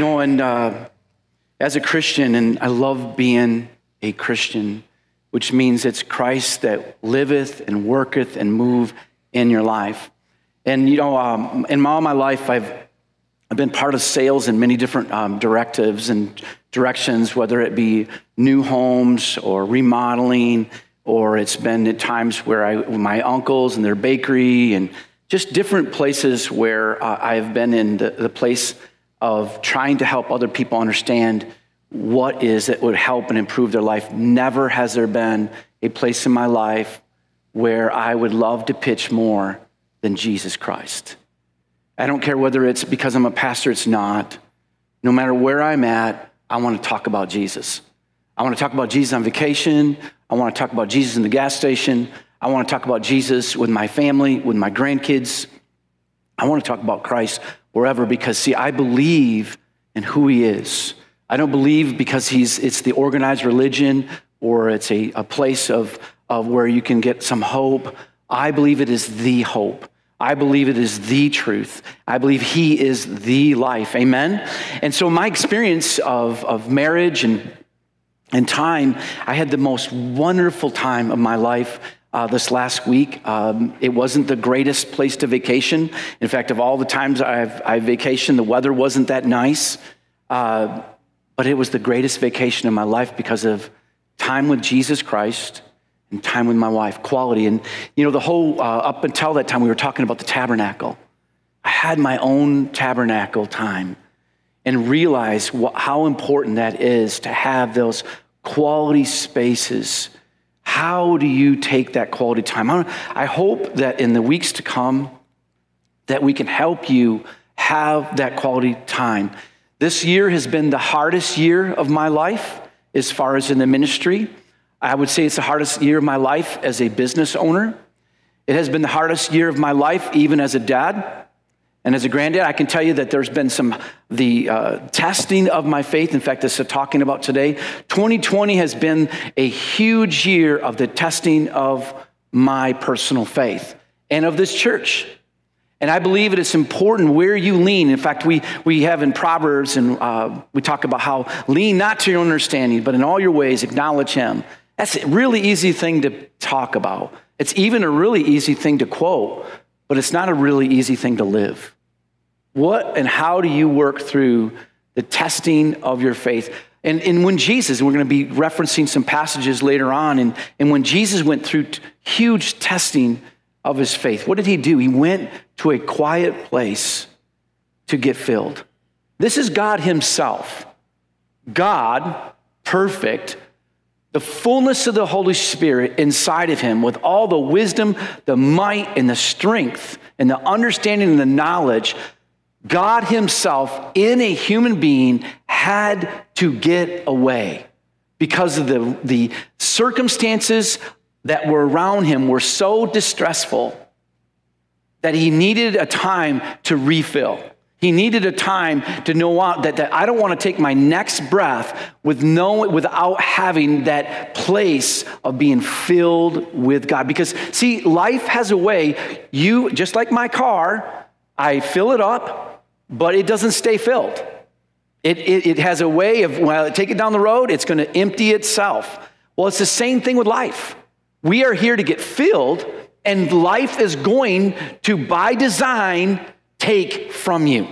You know, and uh, as a Christian, and I love being a Christian, which means it's Christ that liveth and worketh and move in your life. And you know, um, in all my life, I've I've been part of sales in many different um, directives and directions, whether it be new homes or remodeling, or it's been at times where I, my uncles and their bakery, and just different places where uh, I've been in the, the place of trying to help other people understand what is that would help and improve their life. Never has there been a place in my life where I would love to pitch more than Jesus Christ. I don't care whether it's because I'm a pastor, it's not. No matter where I'm at, I want to talk about Jesus. I want to talk about Jesus on vacation. I want to talk about Jesus in the gas station. I want to talk about Jesus with my family, with my grandkids. I want to talk about Christ wherever because, see, I believe in who he is. I don't believe because he's, it's the organized religion or it's a, a place of, of where you can get some hope. I believe it is the hope. I believe it is the truth. I believe He is the life. Amen? And so, my experience of, of marriage and, and time, I had the most wonderful time of my life uh, this last week. Um, it wasn't the greatest place to vacation. In fact, of all the times I've, I've vacationed, the weather wasn't that nice. Uh, but it was the greatest vacation of my life because of time with Jesus Christ and time with my wife, quality. And, you know, the whole, uh, up until that time, we were talking about the tabernacle. I had my own tabernacle time and realized what, how important that is to have those quality spaces how do you take that quality time? I hope that in the weeks to come, that we can help you have that quality time. This year has been the hardest year of my life as far as in the ministry. I would say it's the hardest year of my life as a business owner. It has been the hardest year of my life, even as a dad. And as a granddad, I can tell you that there's been some the uh, testing of my faith. In fact, this is talking about today. 2020 has been a huge year of the testing of my personal faith and of this church. And I believe it is important where you lean. In fact, we, we have in Proverbs, and uh, we talk about how lean not to your understanding, but in all your ways acknowledge Him. That's a really easy thing to talk about. It's even a really easy thing to quote but it's not a really easy thing to live. What and how do you work through the testing of your faith? And, and when Jesus, we're going to be referencing some passages later on, and, and when Jesus went through t- huge testing of his faith, what did he do? He went to a quiet place to get filled. This is God Himself. God, perfect, the fullness of the Holy Spirit inside of him with all the wisdom, the might, and the strength, and the understanding and the knowledge, God Himself in a human being had to get away because of the, the circumstances that were around him were so distressful that he needed a time to refill. He needed a time to know that, that I don't want to take my next breath with no, without having that place of being filled with God. Because, see, life has a way, you, just like my car, I fill it up, but it doesn't stay filled. It, it, it has a way of, when I take it down the road, it's going to empty itself. Well, it's the same thing with life. We are here to get filled, and life is going to, by design, take from you.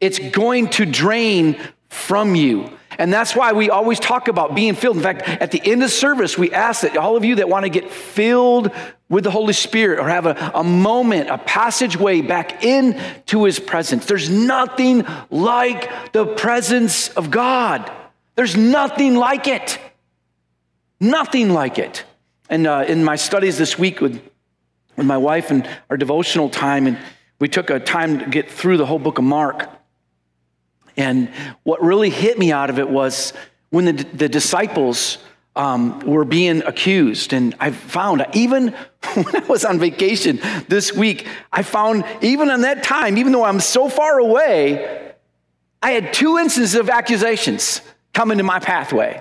It's going to drain from you. And that's why we always talk about being filled. In fact, at the end of service, we ask that all of you that want to get filled with the Holy Spirit or have a, a moment, a passageway back into His presence. There's nothing like the presence of God. There's nothing like it. Nothing like it. And uh, in my studies this week with, with my wife and our devotional time, and we took a time to get through the whole book of Mark. And what really hit me out of it was when the, the disciples um, were being accused. And I found, even when I was on vacation this week, I found, even on that time, even though I'm so far away, I had two instances of accusations come into my pathway.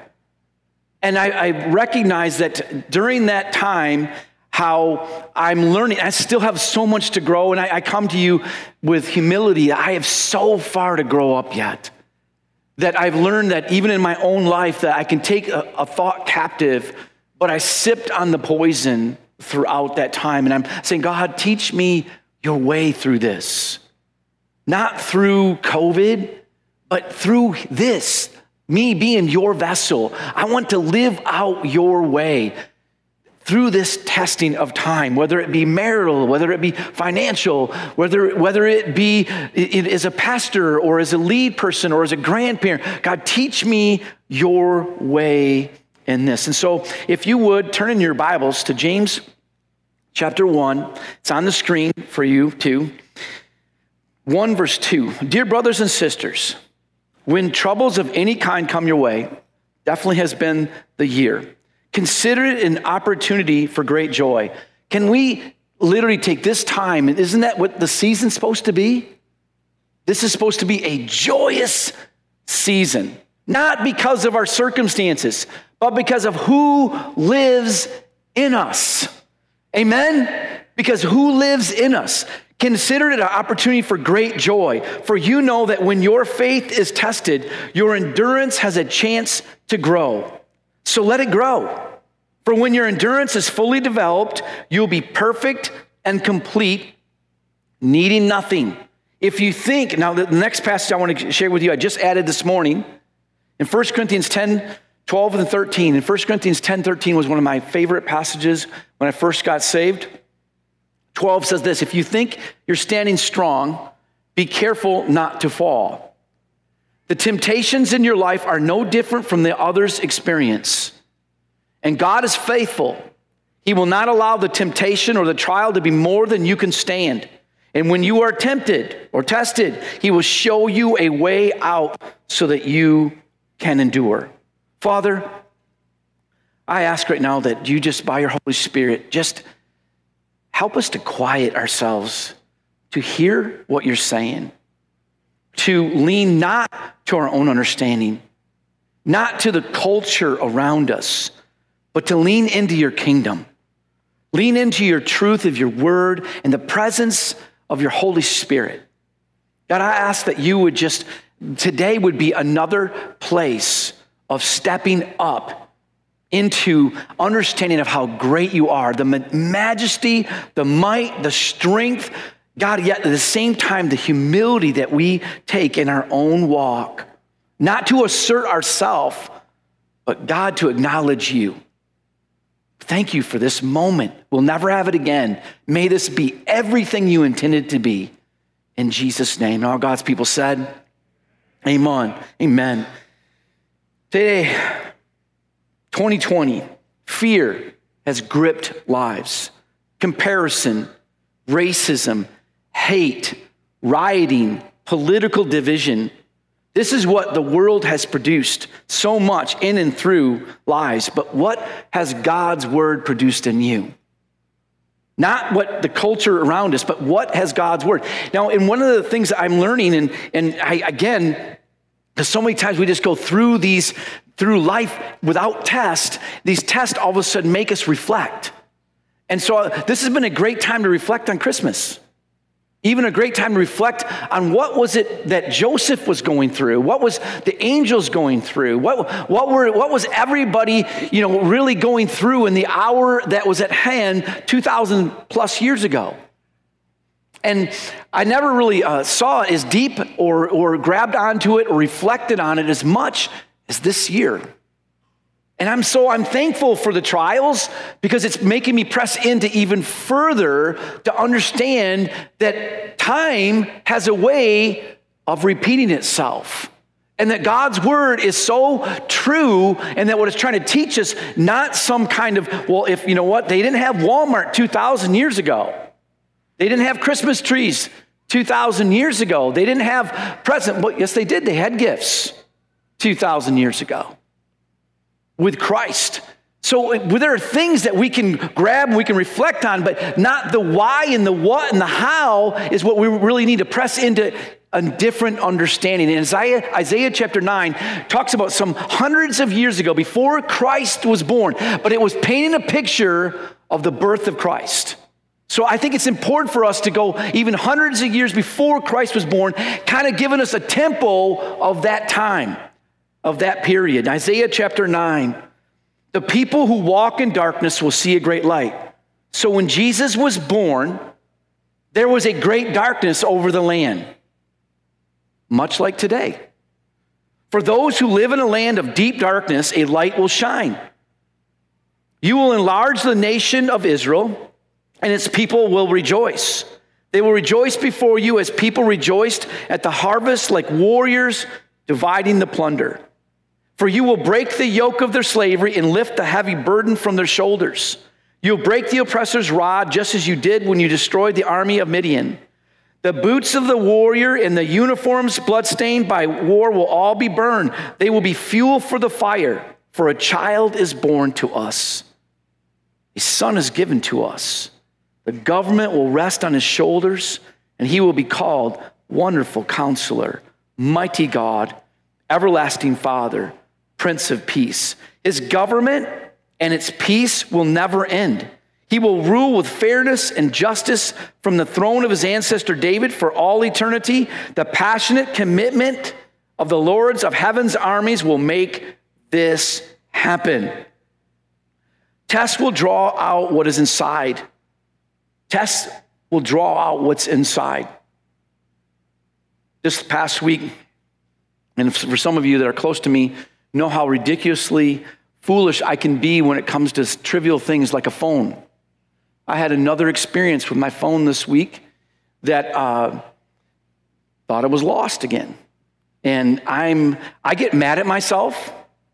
And I, I recognize that during that time, how I'm learning. I still have so much to grow, and I, I, come to you with humility. I have so far to grow up yet. That I've learned that even in my own life, that I can take a, a thought captive, but I sipped on the poison throughout that time. And I'm saying, God, teach me your way through this. Not through COVID, but through this, me being your vessel. I want to live out your way through this testing of time, whether it be marital, whether it be financial, whether, whether it be it, as a pastor or as a lead person or as a grandparent, God, teach me your way in this. And so, if you would turn in your Bibles to James chapter 1, it's on the screen for you too. 1 verse 2. Dear brothers and sisters, when troubles of any kind come your way, definitely has been the year Consider it an opportunity for great joy. Can we literally take this time? Isn't that what the season's supposed to be? This is supposed to be a joyous season, not because of our circumstances, but because of who lives in us. Amen? Because who lives in us? Consider it an opportunity for great joy, for you know that when your faith is tested, your endurance has a chance to grow. So let it grow. For when your endurance is fully developed, you'll be perfect and complete, needing nothing. If you think, now the next passage I want to share with you, I just added this morning in 1 Corinthians 10, 12 and 13. In 1 Corinthians 10, 13 was one of my favorite passages when I first got saved. 12 says this If you think you're standing strong, be careful not to fall. The temptations in your life are no different from the others' experience. And God is faithful. He will not allow the temptation or the trial to be more than you can stand. And when you are tempted or tested, He will show you a way out so that you can endure. Father, I ask right now that you just, by your Holy Spirit, just help us to quiet ourselves, to hear what you're saying to lean not to our own understanding, not to the culture around us, but to lean into your kingdom. Lean into your truth of your word and the presence of your Holy Spirit. God, I ask that you would just, today would be another place of stepping up into understanding of how great you are, the majesty, the might, the strength, God, yet at the same time, the humility that we take in our own walk, not to assert ourselves, but God to acknowledge you. Thank you for this moment. We'll never have it again. May this be everything you intended to be. In Jesus' name. And all God's people said, Amen. Amen. Today, 2020, fear has gripped lives. Comparison, racism, hate, rioting, political division. This is what the world has produced so much in and through lies. But what has God's word produced in you? Not what the culture around us, but what has God's word? Now, and one of the things that I'm learning, and, and I, again, because so many times we just go through these, through life without test, these tests all of a sudden make us reflect. And so uh, this has been a great time to reflect on Christmas. Even a great time to reflect on what was it that Joseph was going through? What was the angels going through? What, what, were, what was everybody, you know, really going through in the hour that was at hand 2,000 plus years ago? And I never really uh, saw it as deep or, or grabbed onto it or reflected on it as much as this year. And I'm so I'm thankful for the trials because it's making me press into even further to understand that time has a way of repeating itself. And that God's word is so true, and that what it's trying to teach us, not some kind of, well, if you know what, they didn't have Walmart 2,000 years ago. They didn't have Christmas trees 2,000 years ago. They didn't have present, but yes, they did. They had gifts 2,000 years ago with Christ. So there are things that we can grab and we can reflect on, but not the why and the what and the how is what we really need to press into a different understanding. And Isaiah, Isaiah chapter 9 talks about some hundreds of years ago before Christ was born, but it was painting a picture of the birth of Christ. So I think it's important for us to go even hundreds of years before Christ was born, kind of giving us a tempo of that time, of that period. Isaiah chapter 9. The people who walk in darkness will see a great light. So when Jesus was born, there was a great darkness over the land much like today. For those who live in a land of deep darkness, a light will shine. You will enlarge the nation of Israel, and its people will rejoice. They will rejoice before you as people rejoiced at the harvest, like warriors dividing the plunder. For you will break the yoke of their slavery and lift the heavy burden from their shoulders. You'll break the oppressor's rod, just as you did when you destroyed the army of Midian. The boots of the warrior and the uniforms bloodstained by war will all be burned. They will be fuel for the fire, for a child is born to us. A son is given to us. The government will rest on his shoulders, and he will be called Wonderful Counselor, Mighty God, Everlasting Father, Prince of Peace. His government and its peace will never end he will rule with fairness and justice from the throne of his ancestor David for all eternity. The passionate commitment of the lords of heaven's armies will make this happen. Tests will draw out what is inside. Tests will draw out what's inside. This past week, and for some of you that are close to me, know how ridiculously foolish I can be when it comes to trivial things like a phone. I had another experience with my phone this week that uh, thought it was lost again. And I'm, I get mad at myself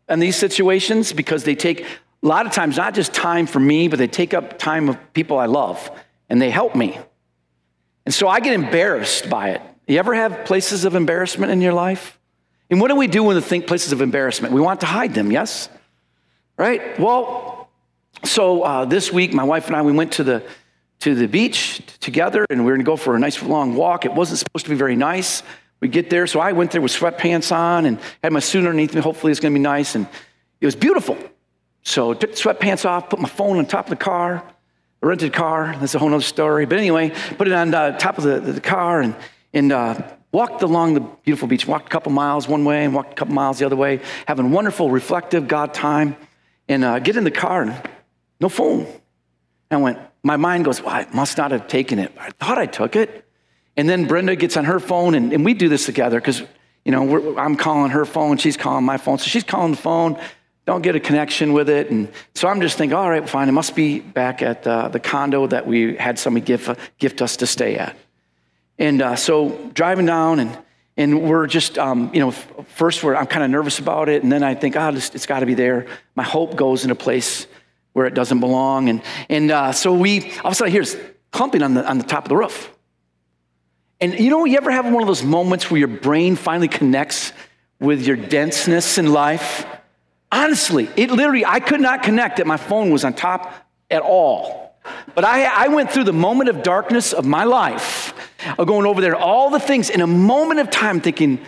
in these situations because they take a lot of times not just time for me, but they take up time of people I love and they help me. And so I get embarrassed by it. You ever have places of embarrassment in your life? And what do we do when we think places of embarrassment? We want to hide them, yes? Right? Well, so uh, this week, my wife and I, we went to the, to the beach together and we were going to go for a nice long walk. It wasn't supposed to be very nice. We get there, so I went there with sweatpants on and had my suit underneath me. Hopefully, it's going to be nice. And it was beautiful. So I took the sweatpants off, put my phone on top of the car, a rented car. That's a whole other story. But anyway, put it on the top of the, the car and, and uh, walked along the beautiful beach. Walked a couple miles one way and walked a couple miles the other way, having wonderful, reflective God time. And uh, get in the car and no phone. And I went, my mind goes, well, I must not have taken it. I thought I took it. And then Brenda gets on her phone, and, and we do this together because, you know, I'm calling her phone, she's calling my phone. So she's calling the phone, don't get a connection with it. And so I'm just thinking, all right, fine, it must be back at uh, the condo that we had somebody gift, gift us to stay at. And uh, so driving down, and, and we're just, um, you know, first we're, I'm kind of nervous about it, and then I think, oh, it's, got to be there. My hope goes in a place where it doesn't belong. And, and uh, so we, all of a sudden, here's clumping on the, on the top of the roof. And you know, you ever have one of those moments where your brain finally connects with your denseness in life? Honestly, it literally, I could not connect that my phone was on top at all. But I, I went through the moment of darkness of my life, going over there, all the things in a moment of time thinking,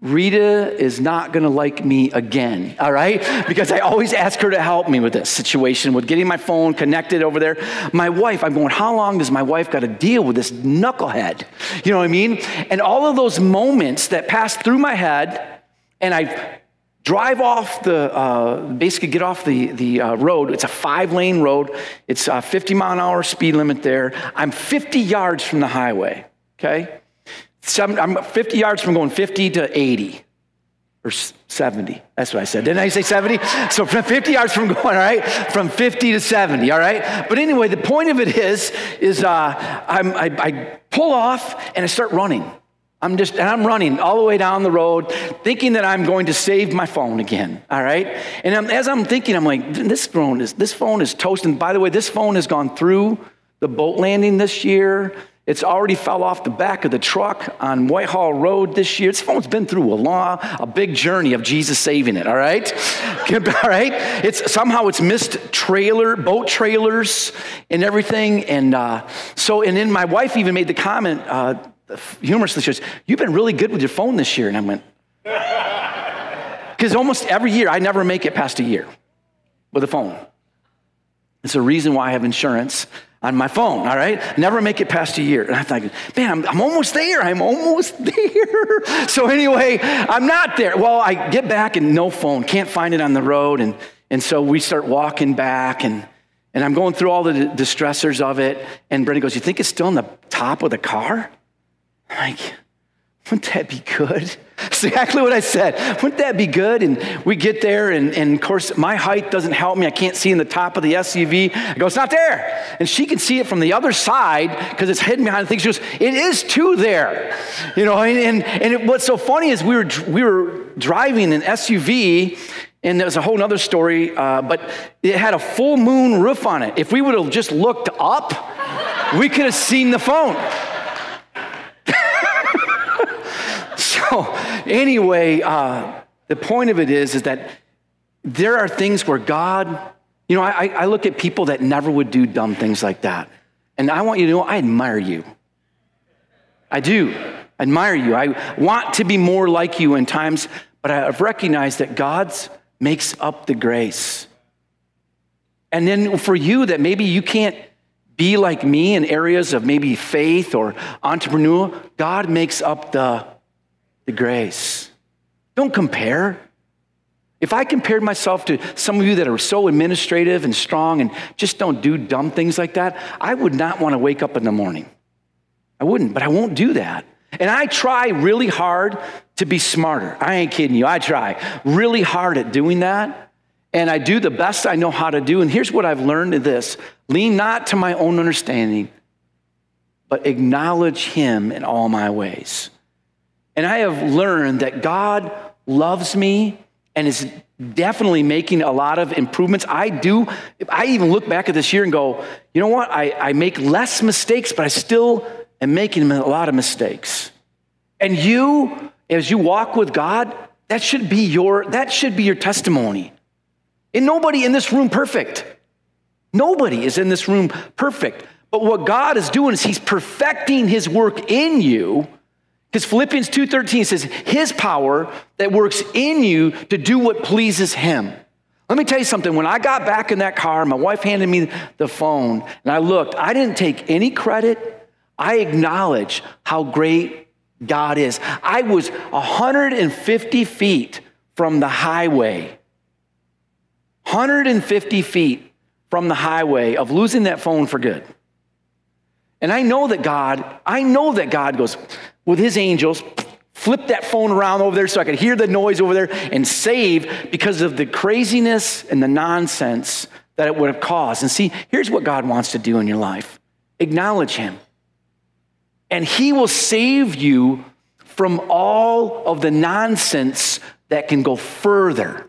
Rita is not going to like me again, all right? Because I always ask her to help me with this situation, with getting my phone connected over there. My wife, I'm going, how long does my wife got to deal with this knucklehead? You know what I mean? And all of those moments that passed through my head, and I drive off the, uh, basically get off the, the uh, road. It's a five lane road, it's a 50 mile an hour speed limit there. I'm 50 yards from the highway, okay? I'm 50 yards from going 50 to 80 or 70. That's what I said. Didn't I say 70? So from 50 yards from going, all right, from 50 to 70, all right? But anyway, the point of it is, is uh, I, I pull off and I start running. I'm just, and I'm running all the way down the road, thinking that I'm going to save my phone again. All right, and I'm, as I'm thinking, I'm like, this phone is this phone is toasting. By the way, this phone has gone through the boat landing this year It's already fell off the back of the truck on Whitehall Road this year. This phone's been through a long, a big journey of Jesus saving it, all right? all right? It's somehow it's missed trailer, boat trailers and everything. And uh, so, and then my wife even made the comment, uh, humorously, goes, You've been really good with your phone this year. And I went, Because almost every year, I never make it past a year with a phone. It's a reason why I have insurance on my phone, all right? Never make it past a year. And I'm thinking, man, I'm, I'm almost there. I'm almost there. so anyway, I'm not there. Well, I get back and no phone, can't find it on the road. And, and so we start walking back and, and I'm going through all the distressors of it. And Brenda goes, you think it's still on the top of the car? Like, wouldn't that be good? Exactly what I said. Wouldn't that be good? And we get there, and, and of course, my height doesn't help me. I can't see in the top of the SUV. I go, it's not there. And she can see it from the other side because it's hidden behind the thing. She goes, it is too there. You know, and, and, and it, what's so funny is we were, we were driving an SUV, and there's a whole other story, uh, but it had a full moon roof on it. If we would have just looked up, we could have seen the phone. Anyway, uh, the point of it is, is that there are things where God, you know, I, I look at people that never would do dumb things like that. And I want you to know, I admire you. I do. Admire you. I want to be more like you in times, but I've recognized that God's makes up the grace. And then for you, that maybe you can't be like me in areas of maybe faith or entrepreneur, God makes up the the grace. Don't compare. If I compared myself to some of you that are so administrative and strong and just don't do dumb things like that, I would not want to wake up in the morning. I wouldn't, but I won't do that. And I try really hard to be smarter. I ain't kidding you. I try really hard at doing that. And I do the best I know how to do. And here's what I've learned in this lean not to my own understanding, but acknowledge Him in all my ways. And I have learned that God loves me and is definitely making a lot of improvements. I do, I even look back at this year and go, you know what? I, I make less mistakes, but I still am making a lot of mistakes. And you, as you walk with God, that should be your, that should be your testimony. And nobody in this room perfect. Nobody is in this room perfect. But what God is doing is He's perfecting His work in you because Philippians 2:13 says his power that works in you to do what pleases him. Let me tell you something. When I got back in that car, my wife handed me the phone and I looked. I didn't take any credit. I acknowledge how great God is. I was 150 feet from the highway. 150 feet from the highway of losing that phone for good. And I know that God, I know that God goes, with his angels, flip that phone around over there so I could hear the noise over there and save because of the craziness and the nonsense that it would have caused. And see, here's what God wants to do in your life acknowledge him. And he will save you from all of the nonsense that can go further.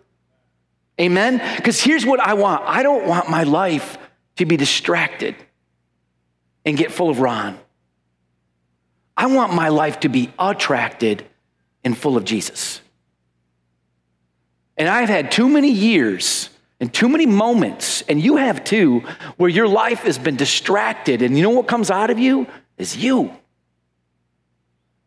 Amen? Because here's what I want I don't want my life to be distracted and get full of Ron. I want my life to be attracted and full of Jesus. And I've had too many years and too many moments, and you have too, where your life has been distracted, and you know what comes out of you? Is you.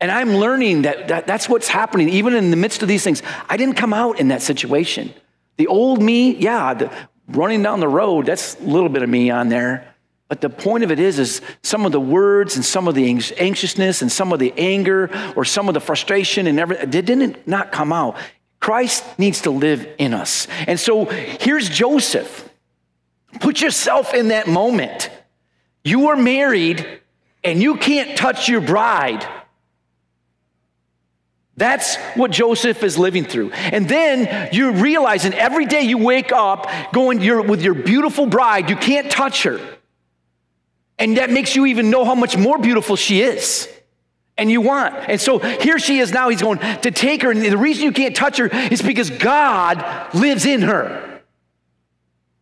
And I'm learning that, that that's what's happening, even in the midst of these things. I didn't come out in that situation. The old me, yeah, the, running down the road, that's a little bit of me on there. But the point of it is, is some of the words and some of the anxiousness and some of the anger or some of the frustration and everything, they didn't not come out. Christ needs to live in us. And so here's Joseph. Put yourself in that moment. You are married and you can't touch your bride. That's what Joseph is living through. And then you're realizing every day you wake up going you're with your beautiful bride, you can't touch her. And that makes you even know how much more beautiful she is. And you want. And so here she is now. He's going to take her. And the reason you can't touch her is because God lives in her.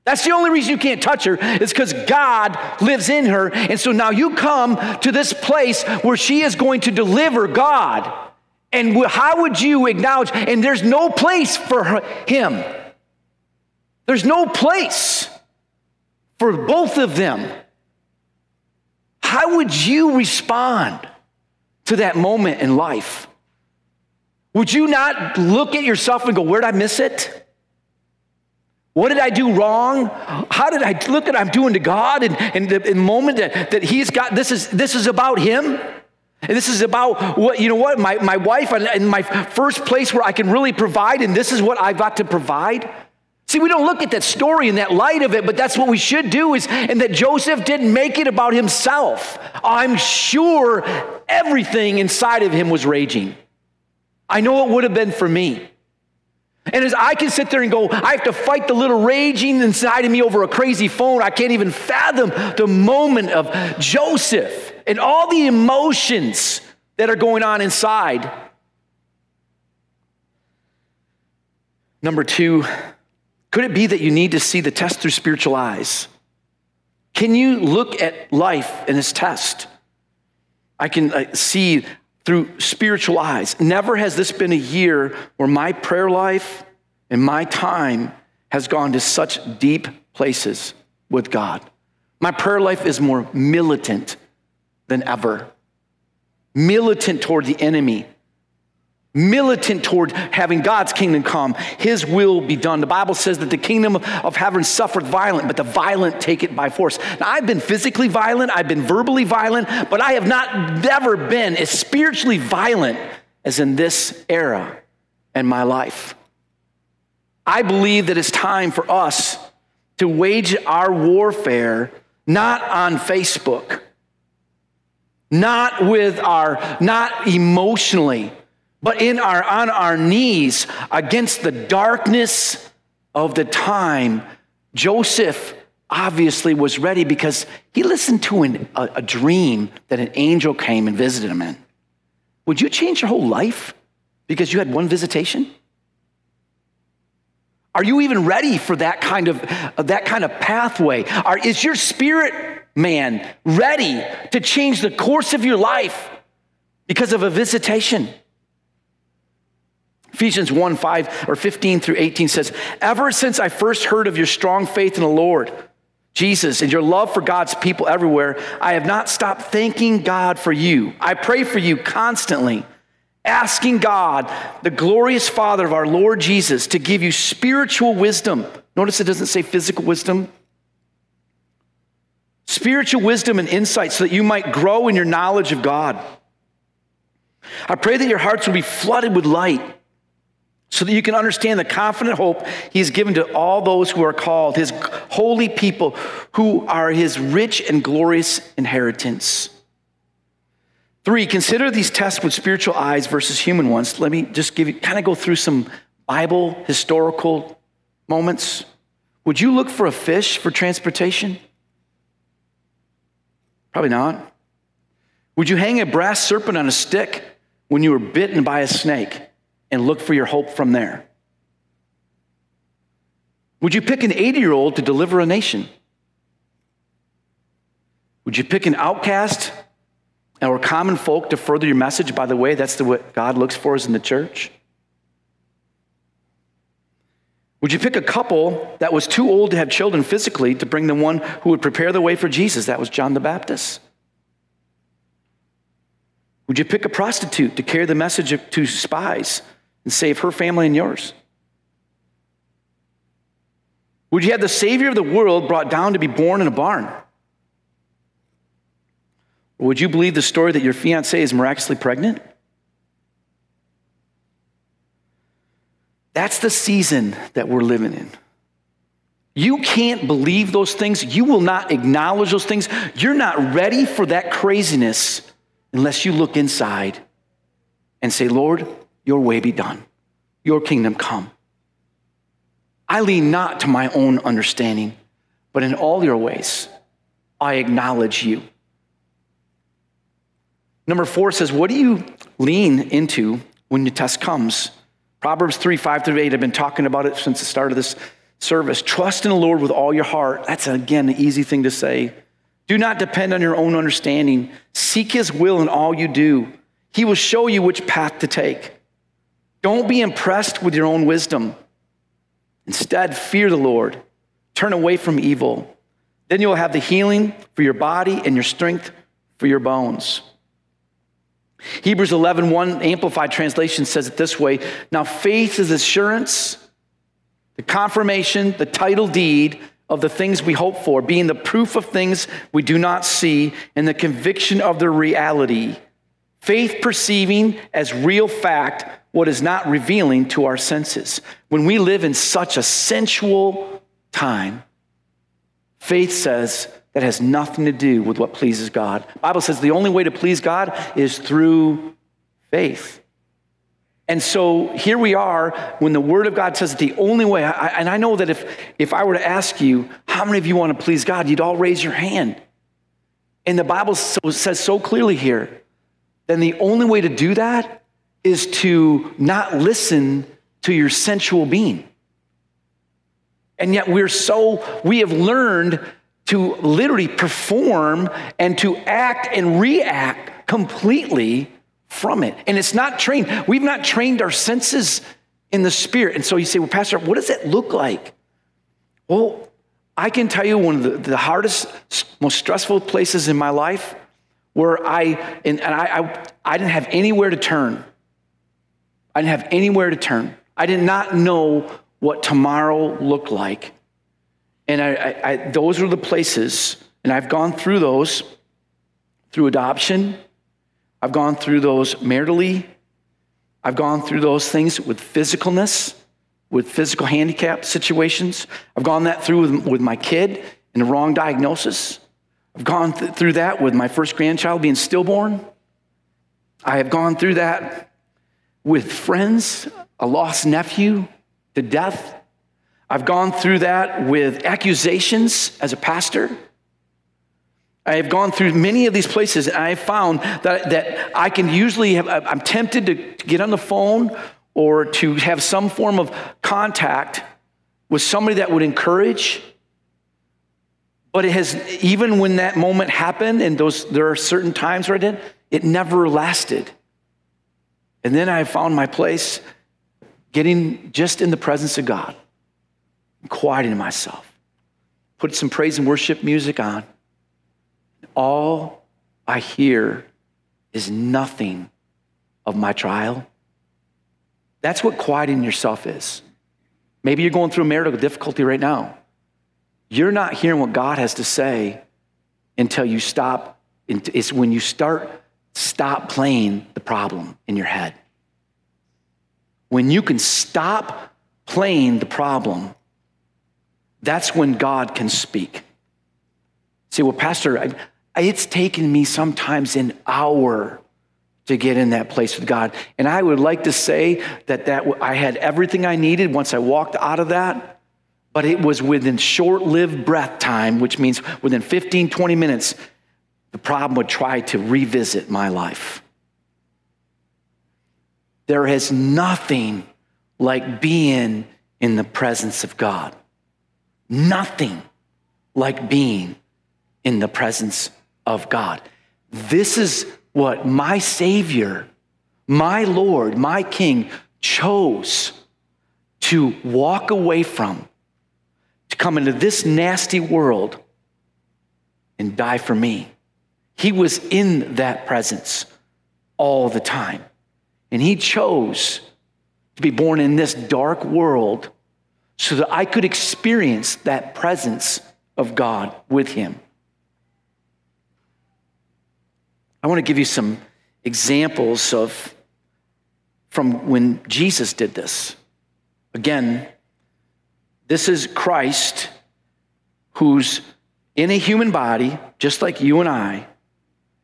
That's the only reason you can't touch her, is because God lives in her. And so now you come to this place where she is going to deliver God. And how would you acknowledge? And there's no place for her, him. There's no place for both of them. How would you respond to that moment in life? Would you not look at yourself and go, Where'd I miss it? What did I do wrong? How did I look at I'm doing to God? And, and the, the moment that, that He's got this is this is about Him. And this is about what, you know what, my, my wife and my first place where I can really provide, and this is what I've got to provide. See, we don't look at that story in that light of it, but that's what we should do is, and that Joseph didn't make it about himself. I'm sure everything inside of him was raging. I know it would have been for me. And as I can sit there and go, I have to fight the little raging inside of me over a crazy phone, I can't even fathom the moment of Joseph and all the emotions that are going on inside. Number two, could it be that you need to see the test through spiritual eyes? Can you look at life in this test? I can uh, see through spiritual eyes. Never has this been a year where my prayer life and my time has gone to such deep places with God. My prayer life is more militant than ever. Militant toward the enemy, militant toward having God's kingdom come, His will be done. The Bible says that the kingdom of heaven suffered violent, but the violent take it by force. Now, I've been physically violent, I've been verbally violent, but I have not never been as spiritually violent as in this era and my life. I believe that it's time for us to wage our warfare not on Facebook, not with our, not emotionally, but in our, on our knees against the darkness of the time. Joseph obviously was ready because he listened to an, a, a dream that an angel came and visited him in. Would you change your whole life because you had one visitation? Are you even ready for that kind of, that kind of pathway? Are, is your spirit man ready to change the course of your life because of a visitation? Ephesians 1 5 or 15 through 18 says, Ever since I first heard of your strong faith in the Lord, Jesus, and your love for God's people everywhere, I have not stopped thanking God for you. I pray for you constantly, asking God, the glorious Father of our Lord Jesus, to give you spiritual wisdom. Notice it doesn't say physical wisdom. Spiritual wisdom and insight so that you might grow in your knowledge of God. I pray that your hearts will be flooded with light so that you can understand the confident hope he's given to all those who are called, his holy people who are his rich and glorious inheritance. Three, consider these tests with spiritual eyes versus human ones. Let me just give you, kind of go through some Bible historical moments. Would you look for a fish for transportation? Probably not. Would you hang a brass serpent on a stick when you were bitten by a snake? And look for your hope from there? Would you pick an 80 year old to deliver a nation? Would you pick an outcast or common folk to further your message? By the way, that's the, what God looks for is in the church. Would you pick a couple that was too old to have children physically to bring the one who would prepare the way for Jesus? That was John the Baptist. Would you pick a prostitute to carry the message to spies and save her family and yours? Would you have the Savior of the world brought down to be born in a barn? Or would you believe the story that your fiance is miraculously pregnant? That's the season that we're living in. You can't believe those things. You will not acknowledge those things. You're not ready for that craziness unless you look inside and say, Lord, your way be done, your kingdom come. I lean not to my own understanding, but in all your ways, I acknowledge you. Number four says, What do you lean into when the test comes? Proverbs 3 5 through 8, I've been talking about it since the start of this service. Trust in the Lord with all your heart. That's, again, an easy thing to say. Do not depend on your own understanding. Seek his will in all you do. He will show you which path to take. Don't be impressed with your own wisdom. Instead, fear the Lord. Turn away from evil. Then you'll have the healing for your body and your strength for your bones. Hebrews 11, 1 Amplified Translation says it this way Now faith is assurance, the confirmation, the title deed of the things we hope for, being the proof of things we do not see, and the conviction of their reality. Faith perceiving as real fact what is not revealing to our senses. When we live in such a sensual time, faith says that has nothing to do with what pleases God. Bible says the only way to please God is through faith. And so here we are when the Word of God says the only way, I, and I know that if, if I were to ask you, how many of you want to please God, you'd all raise your hand. And the Bible so, says so clearly here, then the only way to do that is to not listen to your sensual being. And yet we're so, we have learned to literally perform and to act and react completely from it. And it's not trained. We've not trained our senses in the spirit. And so you say, well, Pastor, what does that look like? Well, I can tell you one of the, the hardest, most stressful places in my life where I, and, and I, I, I didn't have anywhere to turn. I didn't have anywhere to turn. I did not know what tomorrow looked like. And I, I, I, those are the places, and I've gone through those through adoption, I've gone through those maritally. I've gone through those things with physicalness, with physical handicap situations. I've gone that through with, with my kid and the wrong diagnosis. I've gone th- through that with my first grandchild being stillborn. I have gone through that with friends, a lost nephew to death. I've gone through that with accusations as a pastor. I have gone through many of these places and I have found that, that I can usually have, I'm tempted to, to get on the phone or to have some form of contact with somebody that would encourage. But it has, even when that moment happened, and those, there are certain times where I did, it never lasted. And then I found my place getting just in the presence of God, quieting myself, put some praise and worship music on all I hear is nothing of my trial. That's what quieting yourself is. Maybe you're going through a marital difficulty right now. You're not hearing what God has to say until you stop. It's when you start, stop playing the problem in your head. When you can stop playing the problem, that's when God can speak. See, well, Pastor, I, it's taken me sometimes an hour to get in that place with God. And I would like to say that, that I had everything I needed once I walked out of that, but it was within short lived breath time, which means within 15, 20 minutes, the problem would try to revisit my life. There is nothing like being in the presence of God. Nothing like being in the presence of God. This is what my Savior, my Lord, my King chose to walk away from, to come into this nasty world and die for me. He was in that presence all the time. And He chose to be born in this dark world so that I could experience that presence of God with Him. I want to give you some examples of from when Jesus did this. Again, this is Christ who's in a human body, just like you and I.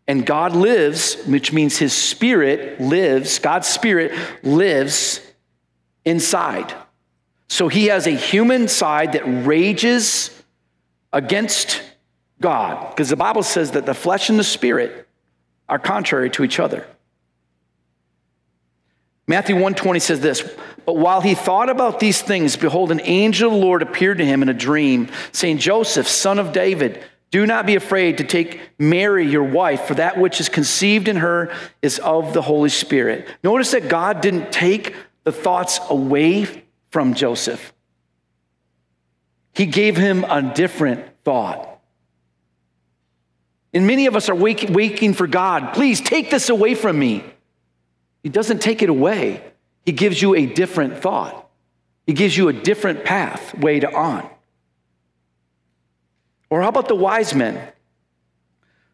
And God lives, which means his spirit lives, God's spirit lives inside. So he has a human side that rages against God, because the Bible says that the flesh and the spirit are contrary to each other. Matthew 120 says this, but while he thought about these things, behold, an angel of the Lord appeared to him in a dream, saying, Joseph, son of David, do not be afraid to take Mary, your wife, for that which is conceived in her is of the Holy Spirit. Notice that God didn't take the thoughts away from Joseph, He gave him a different thought. And many of us are waking for God, please take this away from me. He doesn't take it away, He gives you a different thought, He gives you a different path, way to on. Or how about the wise men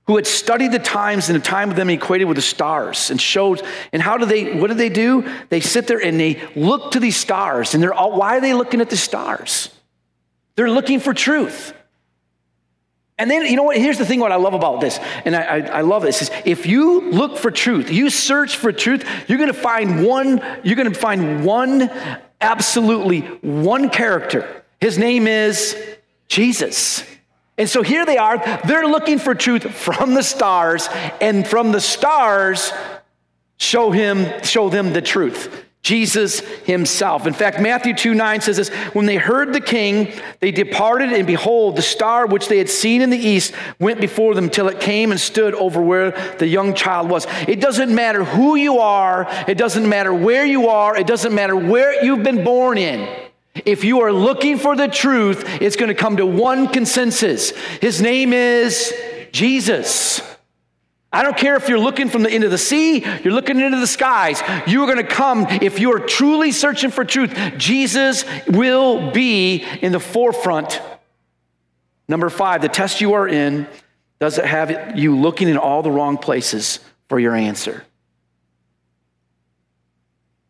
who had studied the times and the time of them equated with the stars and showed, and how do they, what do they do? They sit there and they look to these stars and they're all, why are they looking at the stars? They're looking for truth. And then, you know what? Here's the thing what I love about this, and I, I, I love this, is if you look for truth, you search for truth, you're gonna find one, you're gonna find one, absolutely one character. His name is Jesus. And so here they are, they're looking for truth from the stars, and from the stars, show him, show them the truth. Jesus himself. In fact, Matthew 2 9 says this When they heard the king, they departed, and behold, the star which they had seen in the east went before them till it came and stood over where the young child was. It doesn't matter who you are, it doesn't matter where you are, it doesn't matter where you've been born in. If you are looking for the truth, it's going to come to one consensus. His name is Jesus. I don't care if you're looking from the end of the sea, you're looking into the skies. You are going to come, if you are truly searching for truth, Jesus will be in the forefront. Number five, the test you are in does it have you looking in all the wrong places for your answer?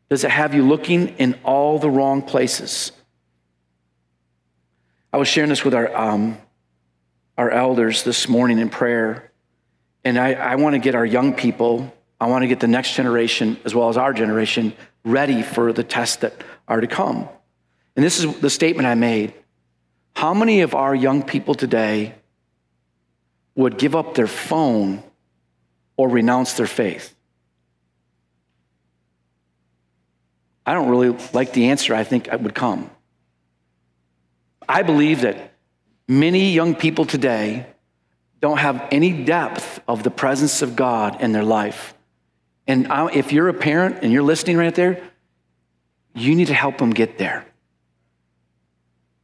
Does it have you looking in all the wrong places? I was sharing this with our, um, our elders this morning in prayer, and I, I want to get our young people, I want to get the next generation, as well as our generation, ready for the tests that are to come. And this is the statement I made. How many of our young people today would give up their phone or renounce their faith? I don't really like the answer I think would come. I believe that many young people today don't have any depth of the presence of God in their life. And if you're a parent and you're listening right there, you need to help them get there.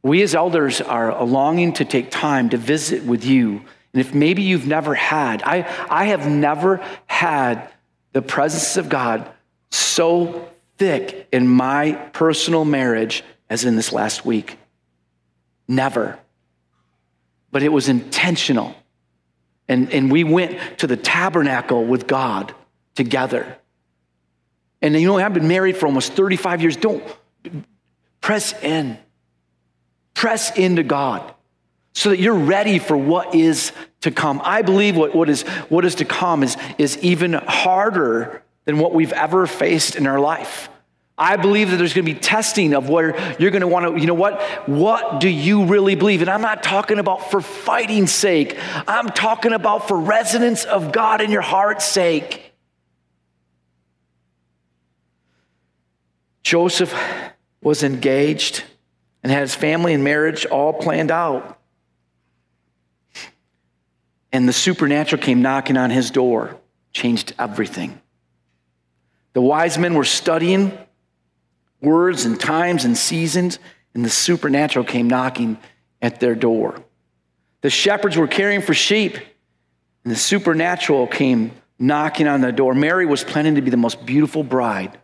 We as elders are longing to take time to visit with you. And if maybe you've never had, I, I have never had the presence of God so thick in my personal marriage as in this last week. Never. But it was intentional. And, and we went to the tabernacle with God together. And you know, I've been married for almost 35 years. Don't press in. Press into God so that you're ready for what is to come. I believe what, what, is, what is to come is, is even harder than what we've ever faced in our life. I believe that there's going to be testing of where you're going to want to, you know what? What do you really believe? And I'm not talking about for fighting's sake. I'm talking about for resonance of God in your heart's sake. Joseph was engaged and had his family and marriage all planned out. And the supernatural came knocking on his door, changed everything. The wise men were studying words and times and seasons, and the supernatural came knocking at their door. The shepherds were caring for sheep, and the supernatural came knocking on the door. Mary was planning to be the most beautiful bride,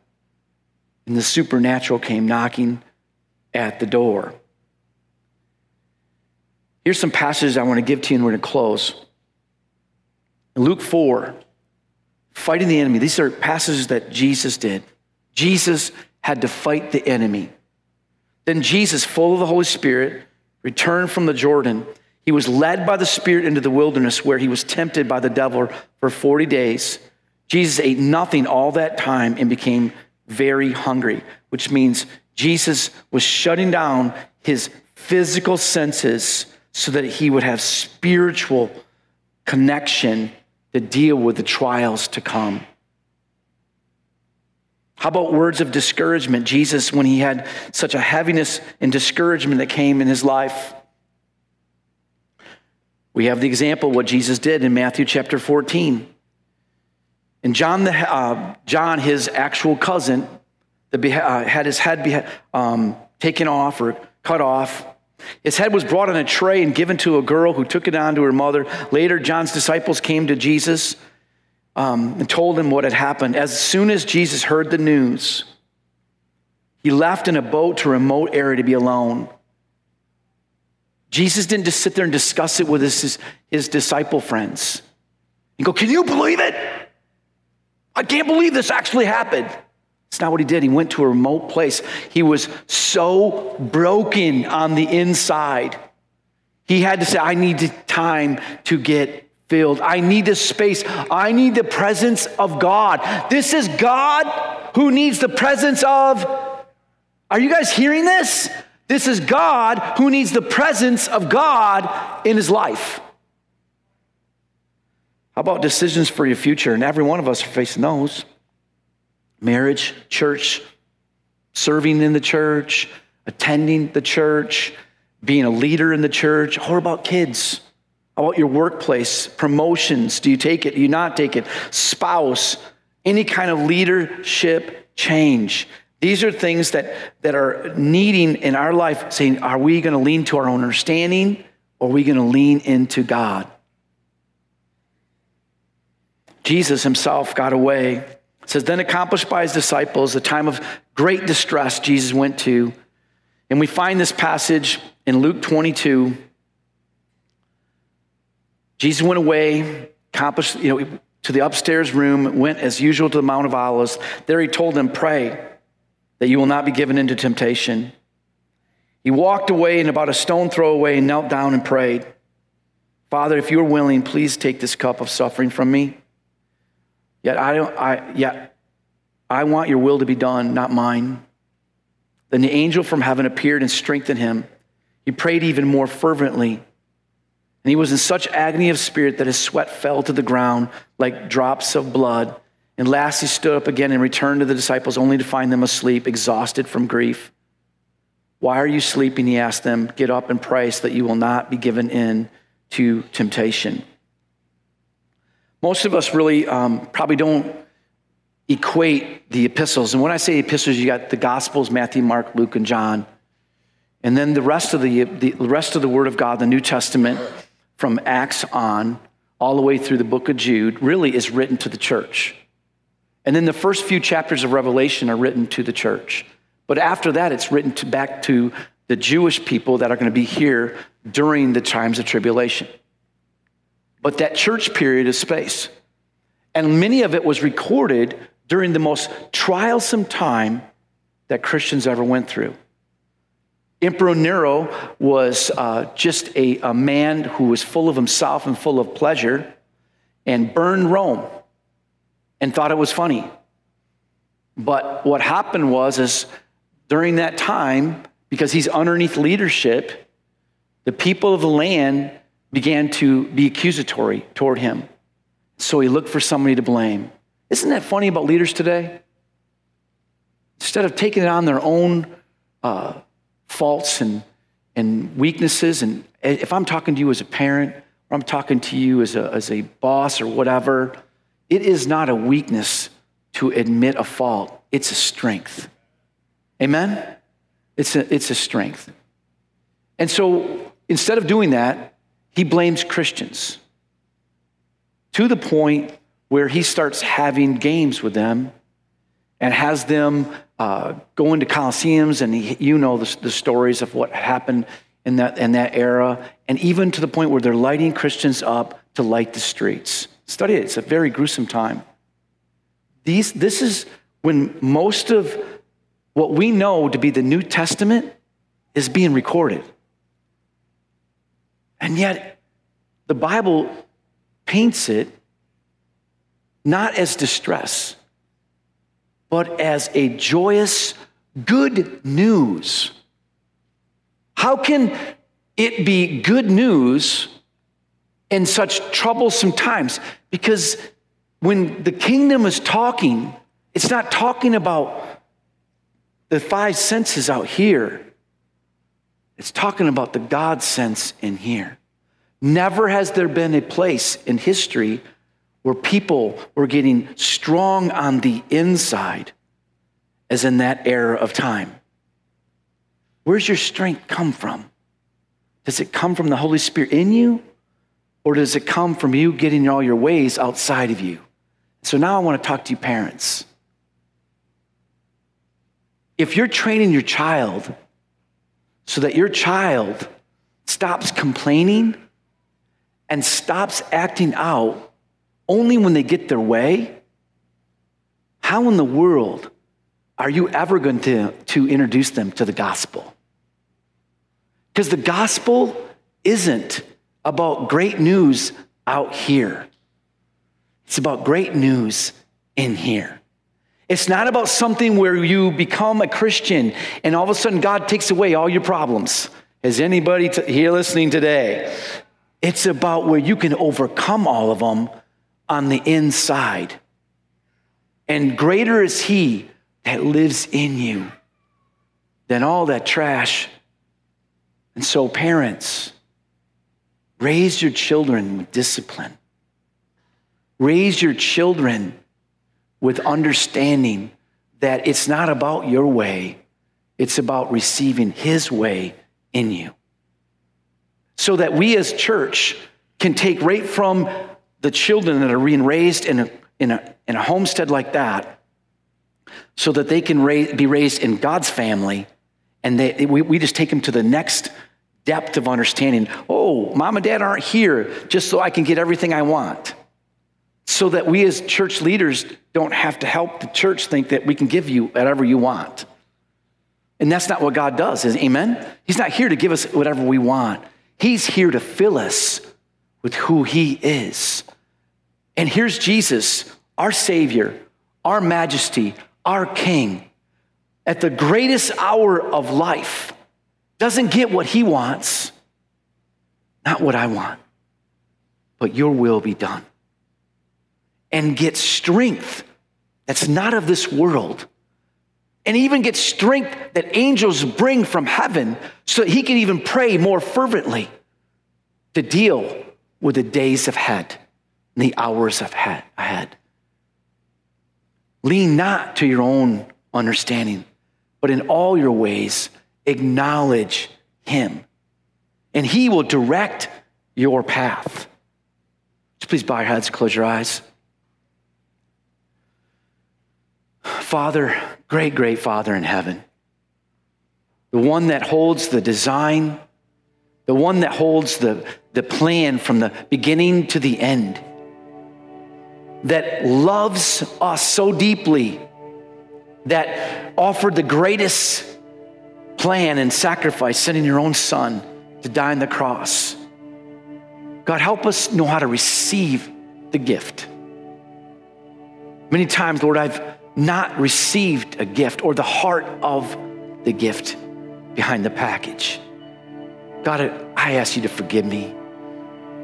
and the supernatural came knocking at the door. Here's some passages I want to give to you, and we're going to close. Luke 4, fighting the enemy. These are passages that Jesus did. Jesus had to fight the enemy. Then Jesus, full of the Holy Spirit, returned from the Jordan. He was led by the Spirit into the wilderness where he was tempted by the devil for 40 days. Jesus ate nothing all that time and became very hungry, which means Jesus was shutting down his physical senses so that he would have spiritual connection to deal with the trials to come. How about words of discouragement? Jesus, when he had such a heaviness and discouragement that came in his life. We have the example of what Jesus did in Matthew chapter 14. And John, the, uh, John his actual cousin, the, uh, had his head um, taken off or cut off. His head was brought on a tray and given to a girl who took it on to her mother. Later, John's disciples came to Jesus um, and told him what had happened. As soon as Jesus heard the news, he left in a boat to a remote area to be alone. Jesus didn't just sit there and discuss it with his, his disciple friends and go, Can you believe it? I can't believe this actually happened. It's not what he did. He went to a remote place. He was so broken on the inside. He had to say, I need time to get filled. I need the space. I need the presence of God. This is God who needs the presence of. Are you guys hearing this? This is God who needs the presence of God in his life. How about decisions for your future? And every one of us are facing those marriage, church, serving in the church, attending the church, being a leader in the church. What about kids? How about your workplace? Promotions? Do you take it? Do you not take it? Spouse? Any kind of leadership change? These are things that, that are needing in our life, saying, are we going to lean to our own understanding or are we going to lean into God? Jesus himself got away. It says, then accomplished by his disciples, a time of great distress Jesus went to. And we find this passage in Luke 22. Jesus went away, accomplished, you know, to the upstairs room, went as usual to the Mount of Olives. There he told them, Pray that you will not be given into temptation. He walked away and about a stone throw away and knelt down and prayed, Father, if you're willing, please take this cup of suffering from me. Yet I don't I yet I want your will to be done, not mine. Then the angel from heaven appeared and strengthened him. He prayed even more fervently. And he was in such agony of spirit that his sweat fell to the ground like drops of blood. And last he stood up again and returned to the disciples, only to find them asleep, exhausted from grief. Why are you sleeping? He asked them. Get up and pray so that you will not be given in to temptation. Most of us really um, probably don't equate the epistles. And when I say epistles, you got the Gospels Matthew, Mark, Luke, and John. And then the rest of the, the rest of the Word of God, the New Testament from Acts on, all the way through the book of Jude, really is written to the church. And then the first few chapters of Revelation are written to the church. But after that, it's written to, back to the Jewish people that are going to be here during the times of tribulation. But that church period is space. And many of it was recorded during the most trialsome time that Christians ever went through. Emperor Nero was uh, just a, a man who was full of himself and full of pleasure and burned Rome and thought it was funny. But what happened was is during that time, because he's underneath leadership, the people of the land began to be accusatory toward him. So he looked for somebody to blame. Isn't that funny about leaders today? Instead of taking it on their own uh, faults and, and weaknesses. And if I'm talking to you as a parent, or I'm talking to you as a, as a boss or whatever, it is not a weakness to admit a fault, it's a strength. Amen? It's a, it's a strength. And so instead of doing that, he blames Christians to the point where he starts having games with them and has them uh, going to coliseums, and he, you know the, the, stories of what happened in that, in that era, and even to the point where they're lighting Christians up to light the streets. Study it, it's a very gruesome time. These, this is when most of what we know to be the New Testament is being recorded. And yet, the Bible paints it not as distress but as a joyous good news. How can it be good news in such troublesome times? Because when the kingdom is talking It's not talking about the five senses out here. It's talking about the God sense in here. Never has there been a place in history where people were getting strong on the inside as in that era of time. Where's your strength come from? Does it come from the Holy Spirit in you? Or does it come from you getting all your ways outside of you? So now I want to talk to you, parents. If you're training your child so that your child stops complaining and stops acting out only when they get their way, how in the world are you ever going to, to introduce them to the gospel? Because the gospel isn't about great news out here. It's about great news in here. It's not about something where you become a Christian and all of a sudden God takes away all your problems. Is anybody t- here listening today? It's about where you can overcome all of them on the inside. And greater is He that lives in you than all that trash. And so, parents, Raise your children with discipline. Raise your children with understanding that it's not about your way, it's about receiving His way in you. So that we as church can take right from the children that are being raised in a, in a, in a homestead like that, so that they can be raised in God's family, and they, we, we just take them to the next depth of understanding. Oh, mom and dad aren't here just so I can get everything I want. So that we as church leaders don't have to help the church think that we can give you whatever you want. And that's not what God does, is amen? He's not here to give us whatever we want. He's here to fill us with who he is. And here's Jesus, our Savior, our Majesty, our King, at the greatest hour of life doesn't get what he wants, not what I want, but your will be done. And get strength that's not of this world. And even get strength that angels bring from heaven so that he can even pray more fervently to deal with the days ahead and the hours ahead. Lean not to your own understanding, but in all your ways, acknowledge him, and he will direct your path. Just please bow your heads, close your eyes. Father, great, great Father in heaven, the one that holds the design, the one that holds the, the plan from the beginning to the end, that loves us so deeply, that offered the greatest plan and sacrifice, sending your own son to die on the cross. God, help us know how to receive the gift. Many times, Lord, I've not received a gift or the heart of the gift behind the package. God, I ask you to forgive me.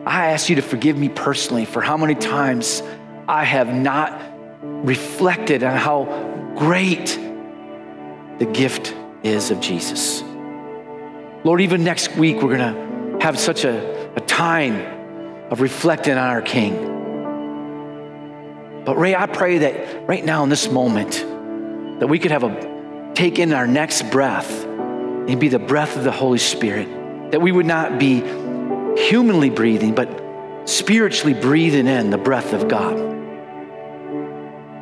I ask you to forgive me personally for how many times I have not reflected on how great the gift is of Jesus. Lord, even next week, we're going to have such a, a time of reflecting on our King. But Ray, I pray that right now in this moment, that we could have a take in our next breath and be the breath of the Holy Spirit. That we would not be humanly breathing, but spiritually breathing in the breath of God.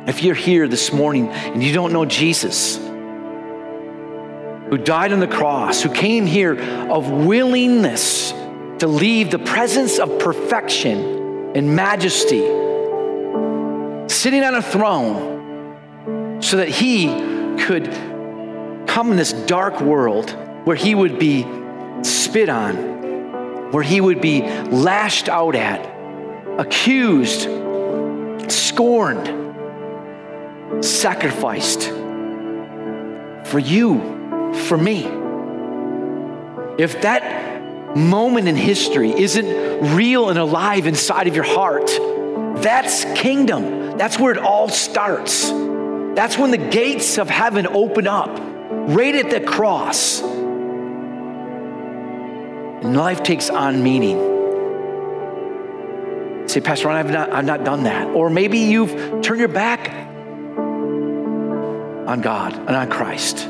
If you're here this morning and you don't know Jesus, who died on the cross, who came here of willingness to leave the presence of perfection and majesty, sitting on a throne, so that he could come in this dark world where he would be spit on, where he would be lashed out at, accused, scorned, sacrificed for you for me. If that moment in history isn't real and alive inside of your heart, that's kingdom. That's where it all starts. That's when the gates of heaven open up, right at the cross. And life takes on meaning. Say, Pastor Ron, I've not, I've not done that. Or maybe you've turned your back on God and on Christ.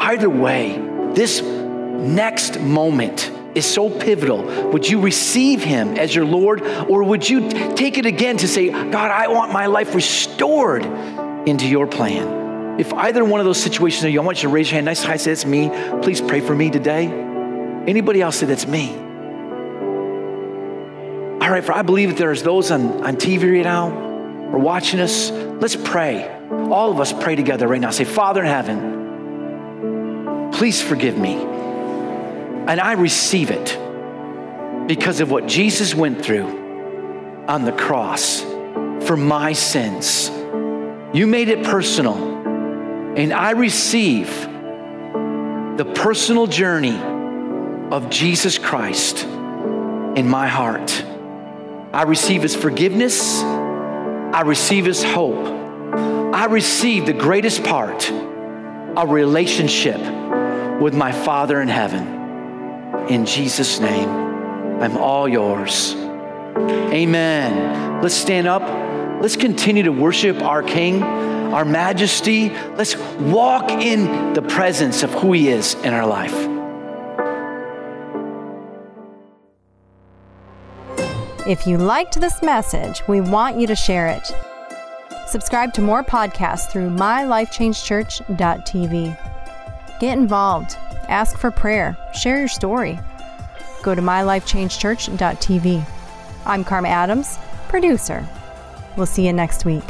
Either way, this next moment is so pivotal. Would you receive Him as your Lord, or would you take it again to say, God, I want my life restored into your plan? If either one of those situations are you, I want you to raise your hand. Nice high, say, It's me. Please pray for me today. Anybody else say, That's me. All right, for I believe that there's those on, on TV right now or watching us. Let's pray. All of us pray together right now. Say, Father in heaven, please forgive me. And I receive it because of what Jesus went through on the cross for my sins. You made it personal, and I receive the personal journey of Jesus Christ in my heart. I receive his forgiveness. I receive his hope. I receive the greatest part a relationship with my Father in heaven. In Jesus' name, I'm all yours. Amen. Let's stand up. Let's continue to worship our King, our majesty. Let's walk in the presence of who He is in our life. If you liked this message, we want you to share it. Subscribe to more podcasts through mylifechangechurch.tv. Get involved, ask for prayer, share your story. Go to mylifechangechurch.tv. I'm Karma Adams, producer. We'll see you next week.